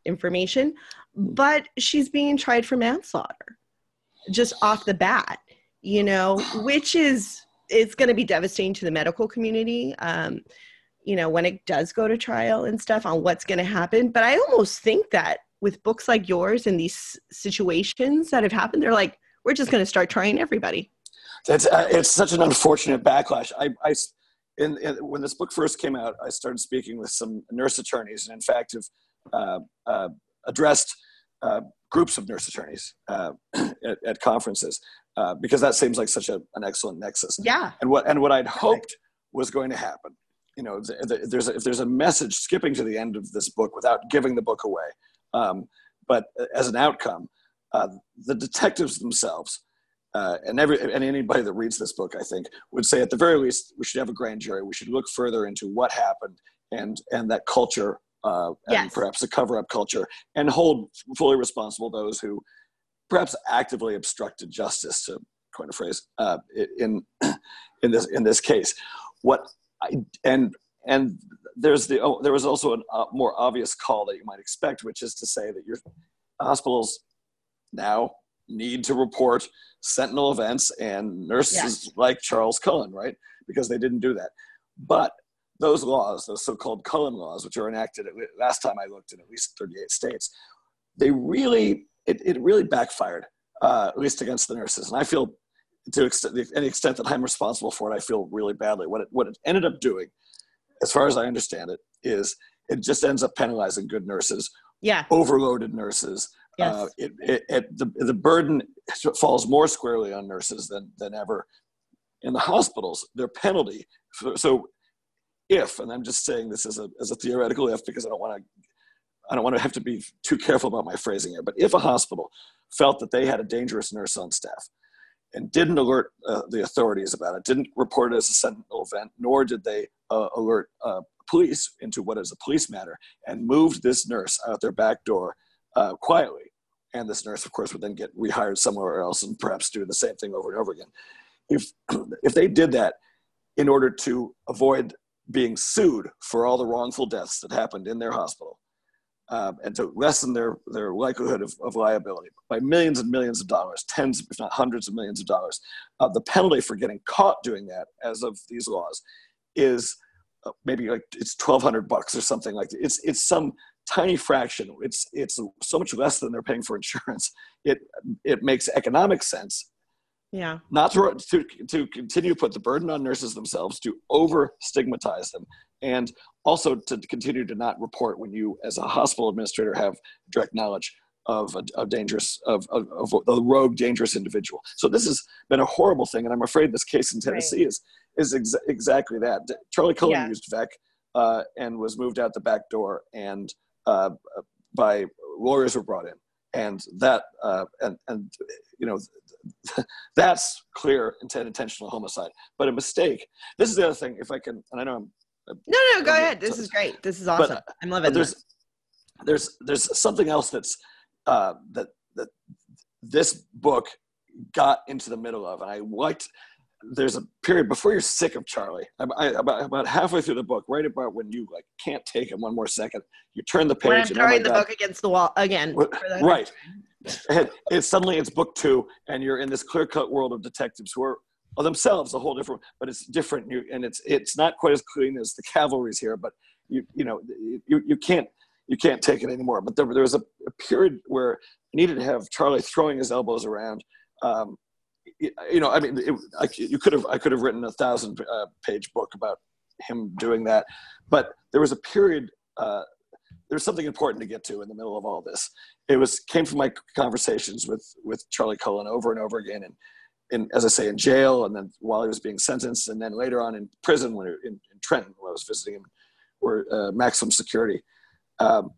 information. But she's being tried for manslaughter just off the bat you know which is it's going to be devastating to the medical community. Um, you know, when it does go to trial and stuff on what's going to happen. But I almost think that with books like yours and these situations that have happened, they're like, we're just going to start trying everybody. That's uh, it's such an unfortunate backlash. I, I in, in, when this book first came out, I started speaking with some nurse attorneys, and in fact, have uh, uh, addressed uh, groups of nurse attorneys uh, at, at, conferences uh, because that seems like such a, an excellent nexus. Yeah. And what and what I'd hoped was going to happen, you know, there's a, if there's a message skipping to the end of this book without giving the book away, um, but as an outcome, uh, the detectives themselves. Uh, and every and anybody that reads this book, I think, would say at the very least we should have a grand jury. We should look further into what happened and and that culture uh, and yes. perhaps a cover up culture, and hold fully responsible those who perhaps actively obstructed justice, to coin a phrase, uh, in in this in this case. What I, and and there's the oh, there was also a uh, more obvious call that you might expect, which is to say that your hospitals now need to report sentinel events and nurses like Charles Cullen, right? Because they didn't do that. But those laws, those so-called Cullen laws, which are enacted at, last time I looked in at least 38 states, they really it, it really backfired, uh, at least against the nurses. And I feel to extent, any extent that I'm responsible for it, I feel really badly. What it, what it ended up doing, as far as I understand it, is it just ends up penalizing good nurses, yeah, overloaded nurses. Yes. Uh, it, it, it, the, the burden falls more squarely on nurses than, than ever. In the hospitals, their penalty, so if, and I'm just saying this as a, as a theoretical if because I don't want to I don't want to have to be too careful about my phrasing here, but if a hospital felt that they had a dangerous nurse on staff and didn't alert uh, the authorities about it, didn't report it as a sentinel event, nor did they uh, alert uh, police into what is a police matter, and moved this nurse out their back door uh, quietly, and this nurse, of course, would then get rehired somewhere else and perhaps do the same thing over and over again. If if they did that in order to avoid being sued for all the wrongful deaths that happened in their hospital um, and to lessen their, their likelihood of, of liability by millions and millions of dollars, tens, if not hundreds of millions of dollars. Uh, the penalty for getting caught doing that, as of these laws, is uh, maybe like it's 1200 bucks or something like that. It's, it's some tiny fraction. It's, it's so much less than they're paying for insurance. It, it makes economic sense yeah not to, to, to continue to put the burden on nurses themselves to over stigmatize them and also to continue to not report when you as a hospital administrator have direct knowledge of a, a dangerous of, of, of, a rogue dangerous individual so this has been a horrible thing and i'm afraid this case in tennessee right. is is ex- exactly that charlie cullen yeah. used vec uh, and was moved out the back door and uh, by lawyers were brought in and that uh, and and you know that's clear intent intentional homicide but a mistake this is the other thing if i can and i know i'm no no go ahead this is great this is awesome but, i'm loving there's this. there's there's something else that's uh, that that this book got into the middle of and i liked there's a period before you're sick of Charlie. I, about, about halfway through the book, right about when you like can't take him one more second, you turn the page. When I'm throwing oh the God. book against the wall again. Right. and it's suddenly it's book two, and you're in this clear cut world of detectives who are themselves a whole different, but it's different. You, and it's it's not quite as clean as the cavalry's here, but you you know you you can't you can't take it anymore. But there, there was a, a period where I needed to have Charlie throwing his elbows around. Um, you know, I mean, it, I, you could have I could have written a thousand uh, page book about him doing that, but there was a period. Uh, there's something important to get to in the middle of all this. It was came from my conversations with with Charlie Cullen over and over again, and in, as I say, in jail, and then while he was being sentenced, and then later on in prison when in, in Trenton, when I was visiting him, were uh, maximum security. Um,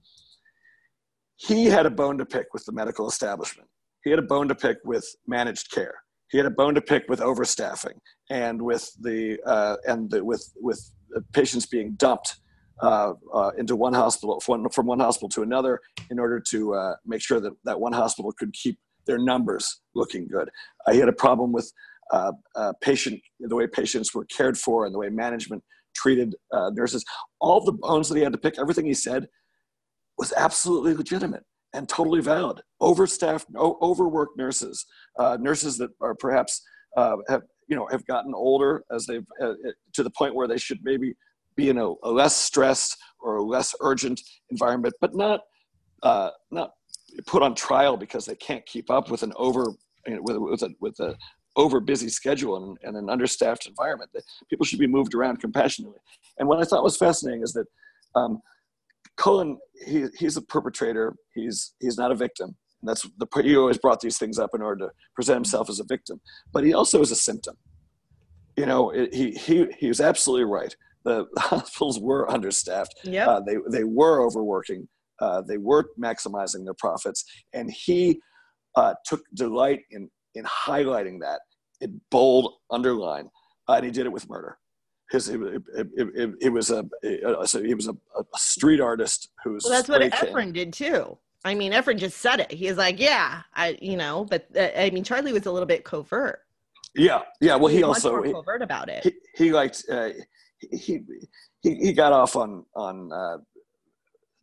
he had a bone to pick with the medical establishment. He had a bone to pick with managed care he had a bone to pick with overstaffing and with the uh, and the, with with patients being dumped uh, uh, into one hospital from, from one hospital to another in order to uh, make sure that that one hospital could keep their numbers looking good. I had a problem with uh, patient the way patients were cared for and the way management treated nurses. All the bones that he had to pick, everything he said, was absolutely legitimate and totally valid. Overstaffed, overworked nurses, uh, nurses that are perhaps uh, have you know have gotten older as they've uh, uh, to the point where they should maybe be in a, a less stressed or a less urgent environment, but not uh, not put on trial because they can't keep up with an over with, with a with a over busy schedule and, and an understaffed environment. That people should be moved around compassionately. And what I thought was fascinating is that um, Cullen he, he's a perpetrator. He's he's not a victim. And that's the he always brought these things up in order to present himself as a victim. But he also is a symptom. You know, it, he he he was absolutely right. The, the hospitals were understaffed. Yep. Uh, they they were overworking. Uh, they were maximizing their profits, and he uh, took delight in in highlighting that in bold underline, uh, and he did it with murder. His it, it, it, it was a, so he was a, a, street artist who's well, that's what Efren did too. I mean, Efren just said it. He was like, "Yeah, I, you know," but uh, I mean, Charlie was a little bit covert. Yeah, yeah. Well, he, he also he, covert about it. He, he liked uh, he, he he got off on on uh,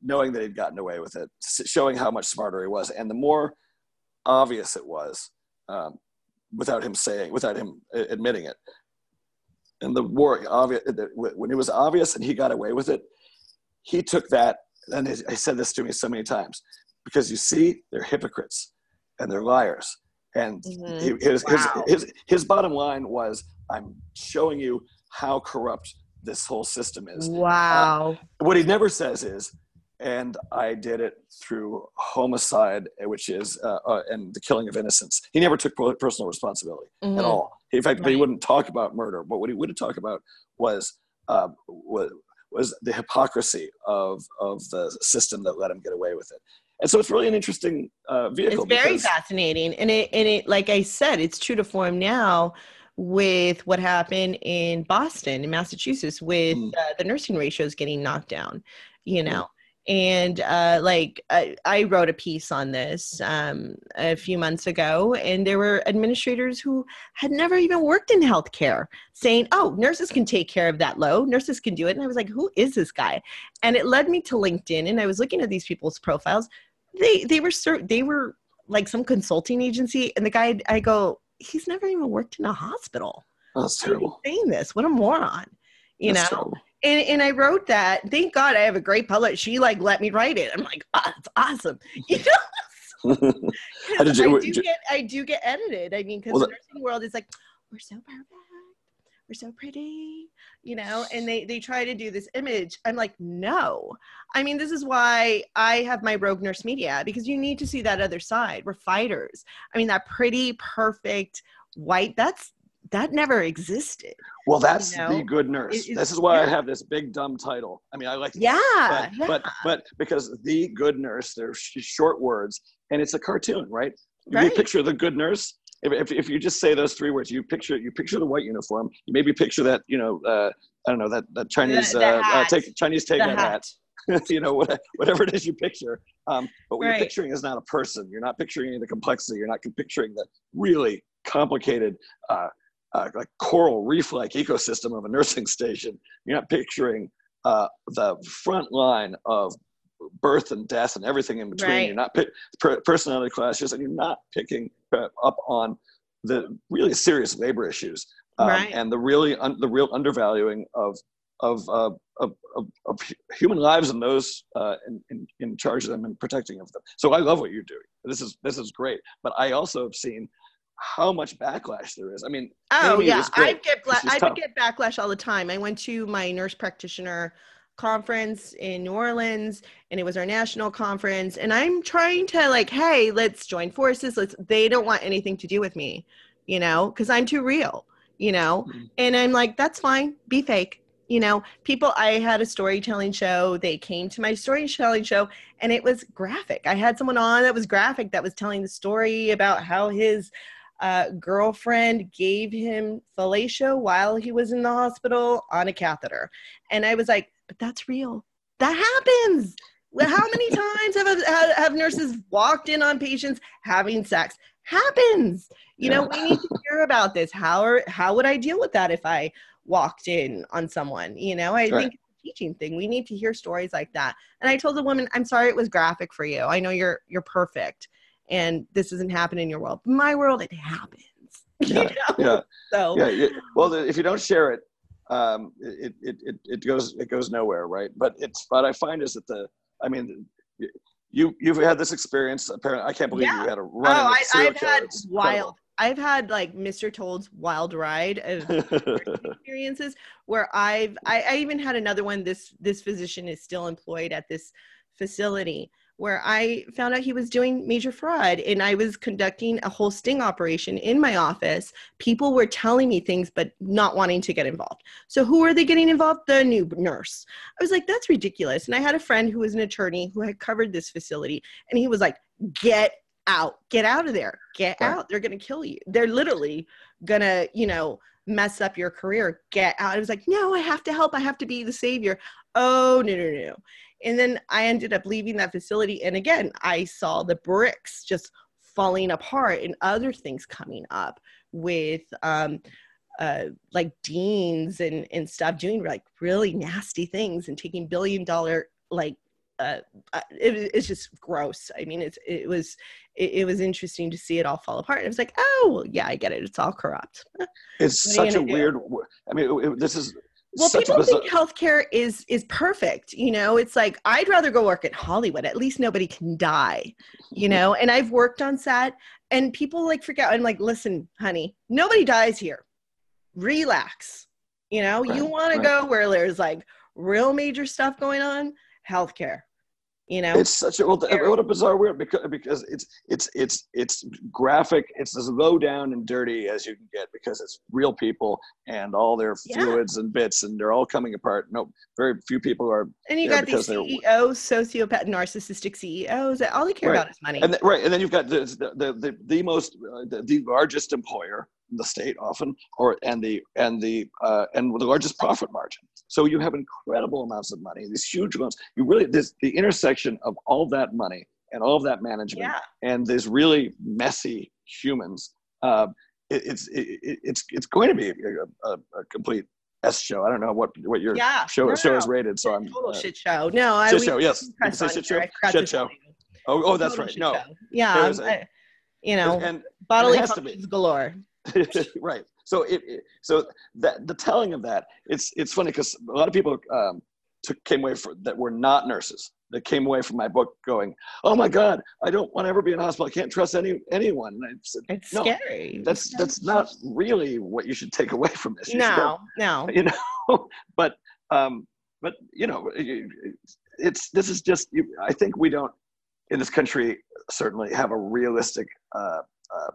knowing that he'd gotten away with it, showing how much smarter he was, and the more obvious it was, um, without him saying, without him admitting it, and the more obvious when it was obvious and he got away with it, he took that. And I said this to me so many times because you see, they're hypocrites and they're liars. And mm-hmm. his, wow. his, his, his bottom line was, I'm showing you how corrupt this whole system is. Wow. Uh, what he never says is, and I did it through homicide, which is uh, uh, and the killing of innocents. He never took personal responsibility mm-hmm. at all. In fact, right. he wouldn't talk about murder. But what he would talk about was uh, was, was the hypocrisy of of the system that let him get away with it. And so it's really an interesting uh, vehicle. It's very fascinating, and it and it like I said, it's true to form now with what happened in Boston, in Massachusetts, with mm. uh, the nursing ratios getting knocked down. You mm. And uh, like I, I, wrote a piece on this um, a few months ago and there were administrators who had never even worked in healthcare saying oh nurses can take care of that load nurses can do it. And i was like who is this guy? And it led me to linkedin and i was looking at these people's profiles. They they were they were like some consulting agency and the guy i go he's never even worked in a hospital. That's terrible. saying this? What a moron. You that's know? terrible and, and I wrote that. Thank God I have a great publisher. She like let me write it. I'm like, oh, that's awesome. You know? I do get I do get edited. I mean, because well, the nursing world is like, we're so perfect, we're so pretty, you know, and they they try to do this image. I'm like, no. I mean, this is why I have my rogue nurse media because you need to see that other side. We're fighters. I mean, that pretty, perfect white. That's that never existed. Well, that's you know? the good nurse. this is why yeah. I have this big dumb title. I mean, I like yeah, but, yeah. but but because the good nurse, they're short words, and it's a cartoon, right? right. You picture the good nurse. If, if, if, you just say those three words, you picture you picture the white uniform. You maybe picture that you know uh, I don't know that that Chinese the, the uh, uh, take Chinese take hat. hat. you know whatever it is you picture. Um, but what right. you're picturing is not a person. You're not picturing any of the complexity. You're not picturing the really complicated uh, uh, like coral reef-like ecosystem of a nursing station. You're not picturing uh, the front line of birth and death and everything in between. Right. You're not pick, per, personality clashes, and you're not picking up on the really serious labor issues um, right. and the really un, the real undervaluing of of, uh, of, of, of, human lives and those uh, in, in, in charge of them and protecting of them. So I love what you're doing. This is this is great. But I also have seen how much backlash there is. I mean, oh Amy yeah, I get bla- I get backlash all the time. I went to my nurse practitioner conference in New Orleans and it was our national conference and I'm trying to like hey let's join forces. Let's they don't want anything to do with me you know cuz I'm too real you know? Mm-hmm. and I'm like that's fine. Be fake you know? People I had a storytelling show. They came to my storytelling show and it was graphic. I had someone on that was graphic that was telling the story about how his uh, girlfriend gave him fellatio while he was in the hospital on a catheter. And I was like, but that's real. That happens. How many times have, have nurses walked in on patients having sex? Happens. You yeah. know, we need to hear about this. How are, how would I deal with that if I walked in on someone? You know, I right. think it's a teaching thing. We need to hear stories like that. And I told the woman, I'm sorry it was graphic for you. I know you're you're perfect and this doesn't happen in your world. My world, it happens. Yeah, you know? So yeah, yeah. Well, if you don't share it, um, it, it, it, it goes it goes nowhere, right? But it's what I find is that the I mean, you you've had this experience. Apparently, I can't believe Yeah. you had a run. oh, I, a serial I've killer. had wild. I've had like Mr. Toad's wild ride of experiences where I've I, I even had another one. This this physician is still employed at this facility where I found out he was doing major fraud and I was conducting a whole sting operation in my office. People were telling me things but not wanting to get involved. So who are they getting involved? The new nurse. I was like, that's ridiculous. And I had a friend who was an attorney who had covered this facility and he was like, get out, get out of there, get Right. out. They're gonna kill you. They're literally gonna, you know, mess up your career. Get out. I was like, no, I have to help. I have to be the savior. Oh, no, no, no. And then I ended up leaving that facility. And again, I saw the bricks just falling apart and other things coming up with um, uh, like deans and, and stuff doing like really nasty things and taking billion dollar like uh, uh, it, it's just gross. I mean, it's it was it, it was interesting to see it all fall apart. And I was like, oh, well, yeah, I get it. It's all corrupt. it's What are you such a do? weird. I mean, it- it- this is well such people bizarre. think healthcare is is perfect you know? It's like i'd rather go work at hollywood. At least nobody can die you mm-hmm. know? And i've worked on set and people like forget i'm like listen honey nobody dies here. Relax you know? You Right, want to go where there's like real major stuff going on? Healthcare you know It's such a well, what a bizarre weird because because it's it's it's it's graphic. It's as low down and dirty as you can get because it's real people and all their Yeah. fluids and bits and they're all coming apart. No, very few people are and you got these ceos sociopath narcissistic ceos that all they care Right. about is money and right and then you've got the the the, the most uh, the, the largest employer in the state often or and the and the uh, and the largest profit margin so you have incredible amounts of money these huge amounts you really this the intersection of all that money and all of that management yeah and these really messy humans uh, it, it's it, it- it's it's going to be a, a, a complete S show. I don't know what what your yeah show No, show no, is rated, so I'm total uh, shit show no I, shit we- show. Yes, say shit show. Shit show. Oh, oh, that's Total right. No, show. Yeah, I'm- a- I- you know, and bodily functions galore. right. So it, it so that the telling of that it's it's funny because a lot of people um, took came away from that were not nurses that came away from my book going, oh my god, I don't want to ever be in a hospital. I can't trust any anyone. Said, It's No, scary. that's that's not really what you should take away from this. You no, no. you know but um but you know it's this is just i think we don't in this country certainly have a realistic uh, uh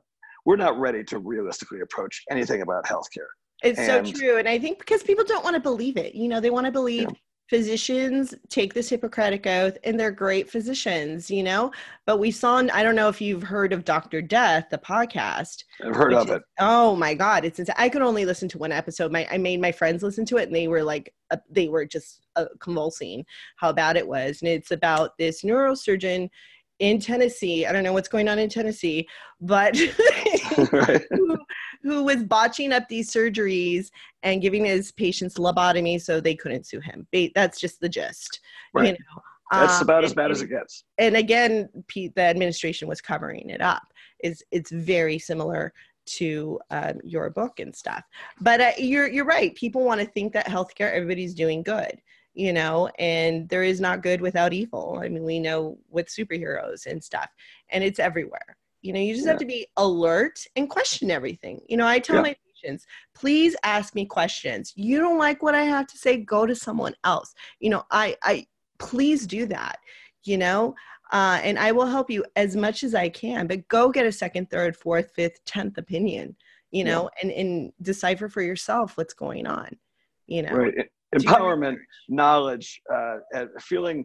we're not ready to realistically approach anything about healthcare It's so true. And I think because people don't want to believe it, you know, they want to believe Yeah. physicians take this Hippocratic oath and they're great physicians, you know. But we saw, I don't know if you've heard of Dr. Death, the podcast. i've heard of is- it Oh my God, it's insane. I could only listen to one episode. My I made my friends listen to it, and they were like, uh, they were just uh, convulsing how bad it was. And it's about this neurosurgeon in Tennessee. I don't know what's going on in Tennessee, but right who, who was botching up these surgeries and giving his patients lobotomy so they couldn't sue him. That's just the gist. You right know? that's Um, about as and- bad as it gets and again Pete, the administration was covering it up is it's very similar to um, your book and stuff but uh, you're you're right people want to think that healthcare everybody's doing good you know and there is not good without evil. I mean we know with superheroes and stuff and it's everywhere. You know you just have to be alert and question everything. You know i tell Yeah. my patients please ask me questions. You don't like what i have to say? Go to someone else. You know i i please do that you know? Uh, and i will help you as much as i can but go get a second third fourth fifth tenth opinion you Yeah. know and and decipher for yourself what's going on you know? Right empowerment knowledge uh and feeling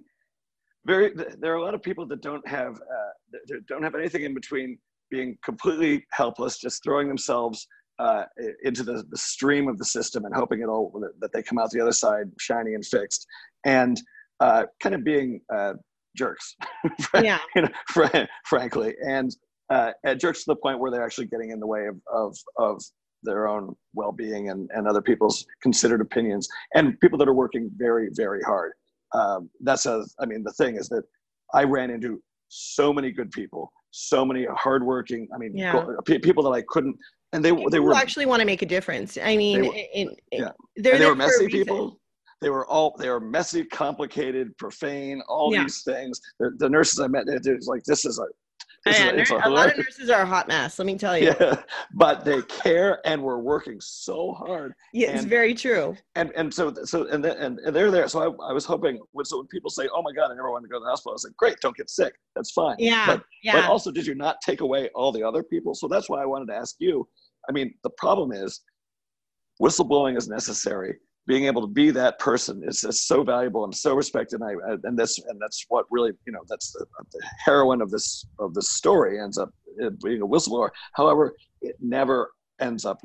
very there are a lot of people that don't have uh that- that don't have anything in between being completely helpless just throwing themselves uh, into the, the stream of the system and hoping it all that they come out the other side shiny and fixed and uh, kind of being uh, jerks yeah. you know, frankly, and uh, and jerks to the point where they're actually getting in the way of of, of their own well-being and, and other people's considered opinions, and people that are working very very hard. Um, that's a, I mean, the thing is that I ran into so many good people, so many hardworking. I mean, Yeah. go- people that I couldn't and they People they were actually want to make a difference. I mean, They were- yeah. they're they were messy people. They were all they were messy, complicated, profane, all Yeah. these things. The, the nurses I met, it was like this is a Yeah, is a, it's a a lot of nurses are a hot mess. Let me tell you. yeah, but they care and we're working so hard. Yeah, it's very true. And and so so and then and, and they're there. So I, I was hoping when so when people say, "Oh my God, I never want to go to the hospital," I was like, "Great, don't get sick. That's fine." Yeah, But yeah. but also, did you not take away all the other people? So that's why I wanted to ask you. I mean, the problem is whistleblowing is necessary. Being able to be that person is, is so valuable and so respected. And I and this and that's what really you know that's the, the heroine of this of this story ends up uh, being a whistleblower. However, it never ends up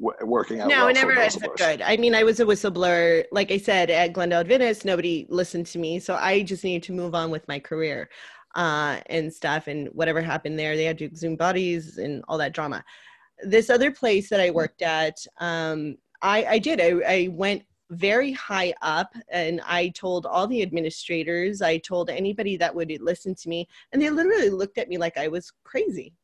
working out. no, well it never ends up good. I mean, I was a whistleblower, like I said, at Glendale Adventist. Nobody listened to me, so I just needed to move on with my career uh, and stuff. And whatever happened there, they had to exhume bodies and all that drama. This other place that I worked at, um, I, I did. I, I went very high up, and I told all the administrators. I told anybody that would listen to me, and they literally looked at me like I was crazy.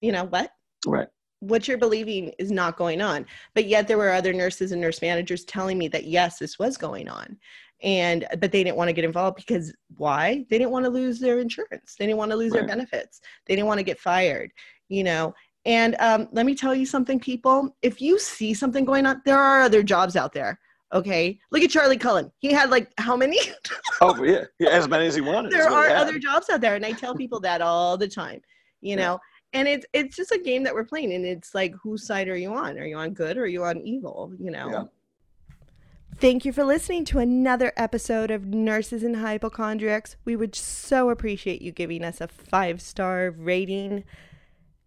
You know what? Right. what you're believing is not going on. But yet there were other nurses and nurse managers telling me that yes, this was going on. And but they didn't want to get involved because why? They didn't want to lose their insurance. They didn't want to lose their benefits. They didn't want to get fired, you know. And um, let me tell you something, people. If you see something going on, there are other jobs out there. Okay. Look at Charlie Cullen. He had like how many? Oh yeah, yeah, as many as he wanted. there are other jobs out there and i tell people that all the time you Yeah. know and it's it's just a game that we're playing and it's like whose side are you on are you on good or are you on evil you know Yeah. Thank you for listening to another episode of Nurses and Hypochondriacs. We would so appreciate you giving us a five star rating.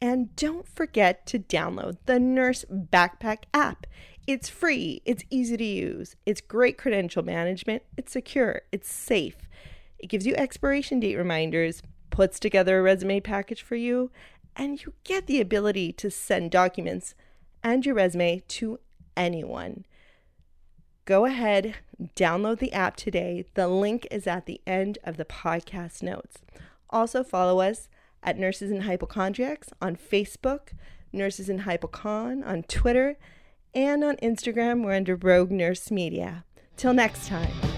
And don't forget to download the Nurse Backpack app. It's free, it's easy to use, it's great credential management, it's secure, it's safe. It gives you expiration date reminders, puts together a resume package for you, and you get the ability to send documents and your resume to anyone. Go ahead, download the app today. The link is at the end of the podcast notes. Also, follow us at Nurses and Hypochondriacs on Facebook, Nurses and Hypochon on Twitter, and on Instagram. We're under Rogue Nurse Media. Till next time.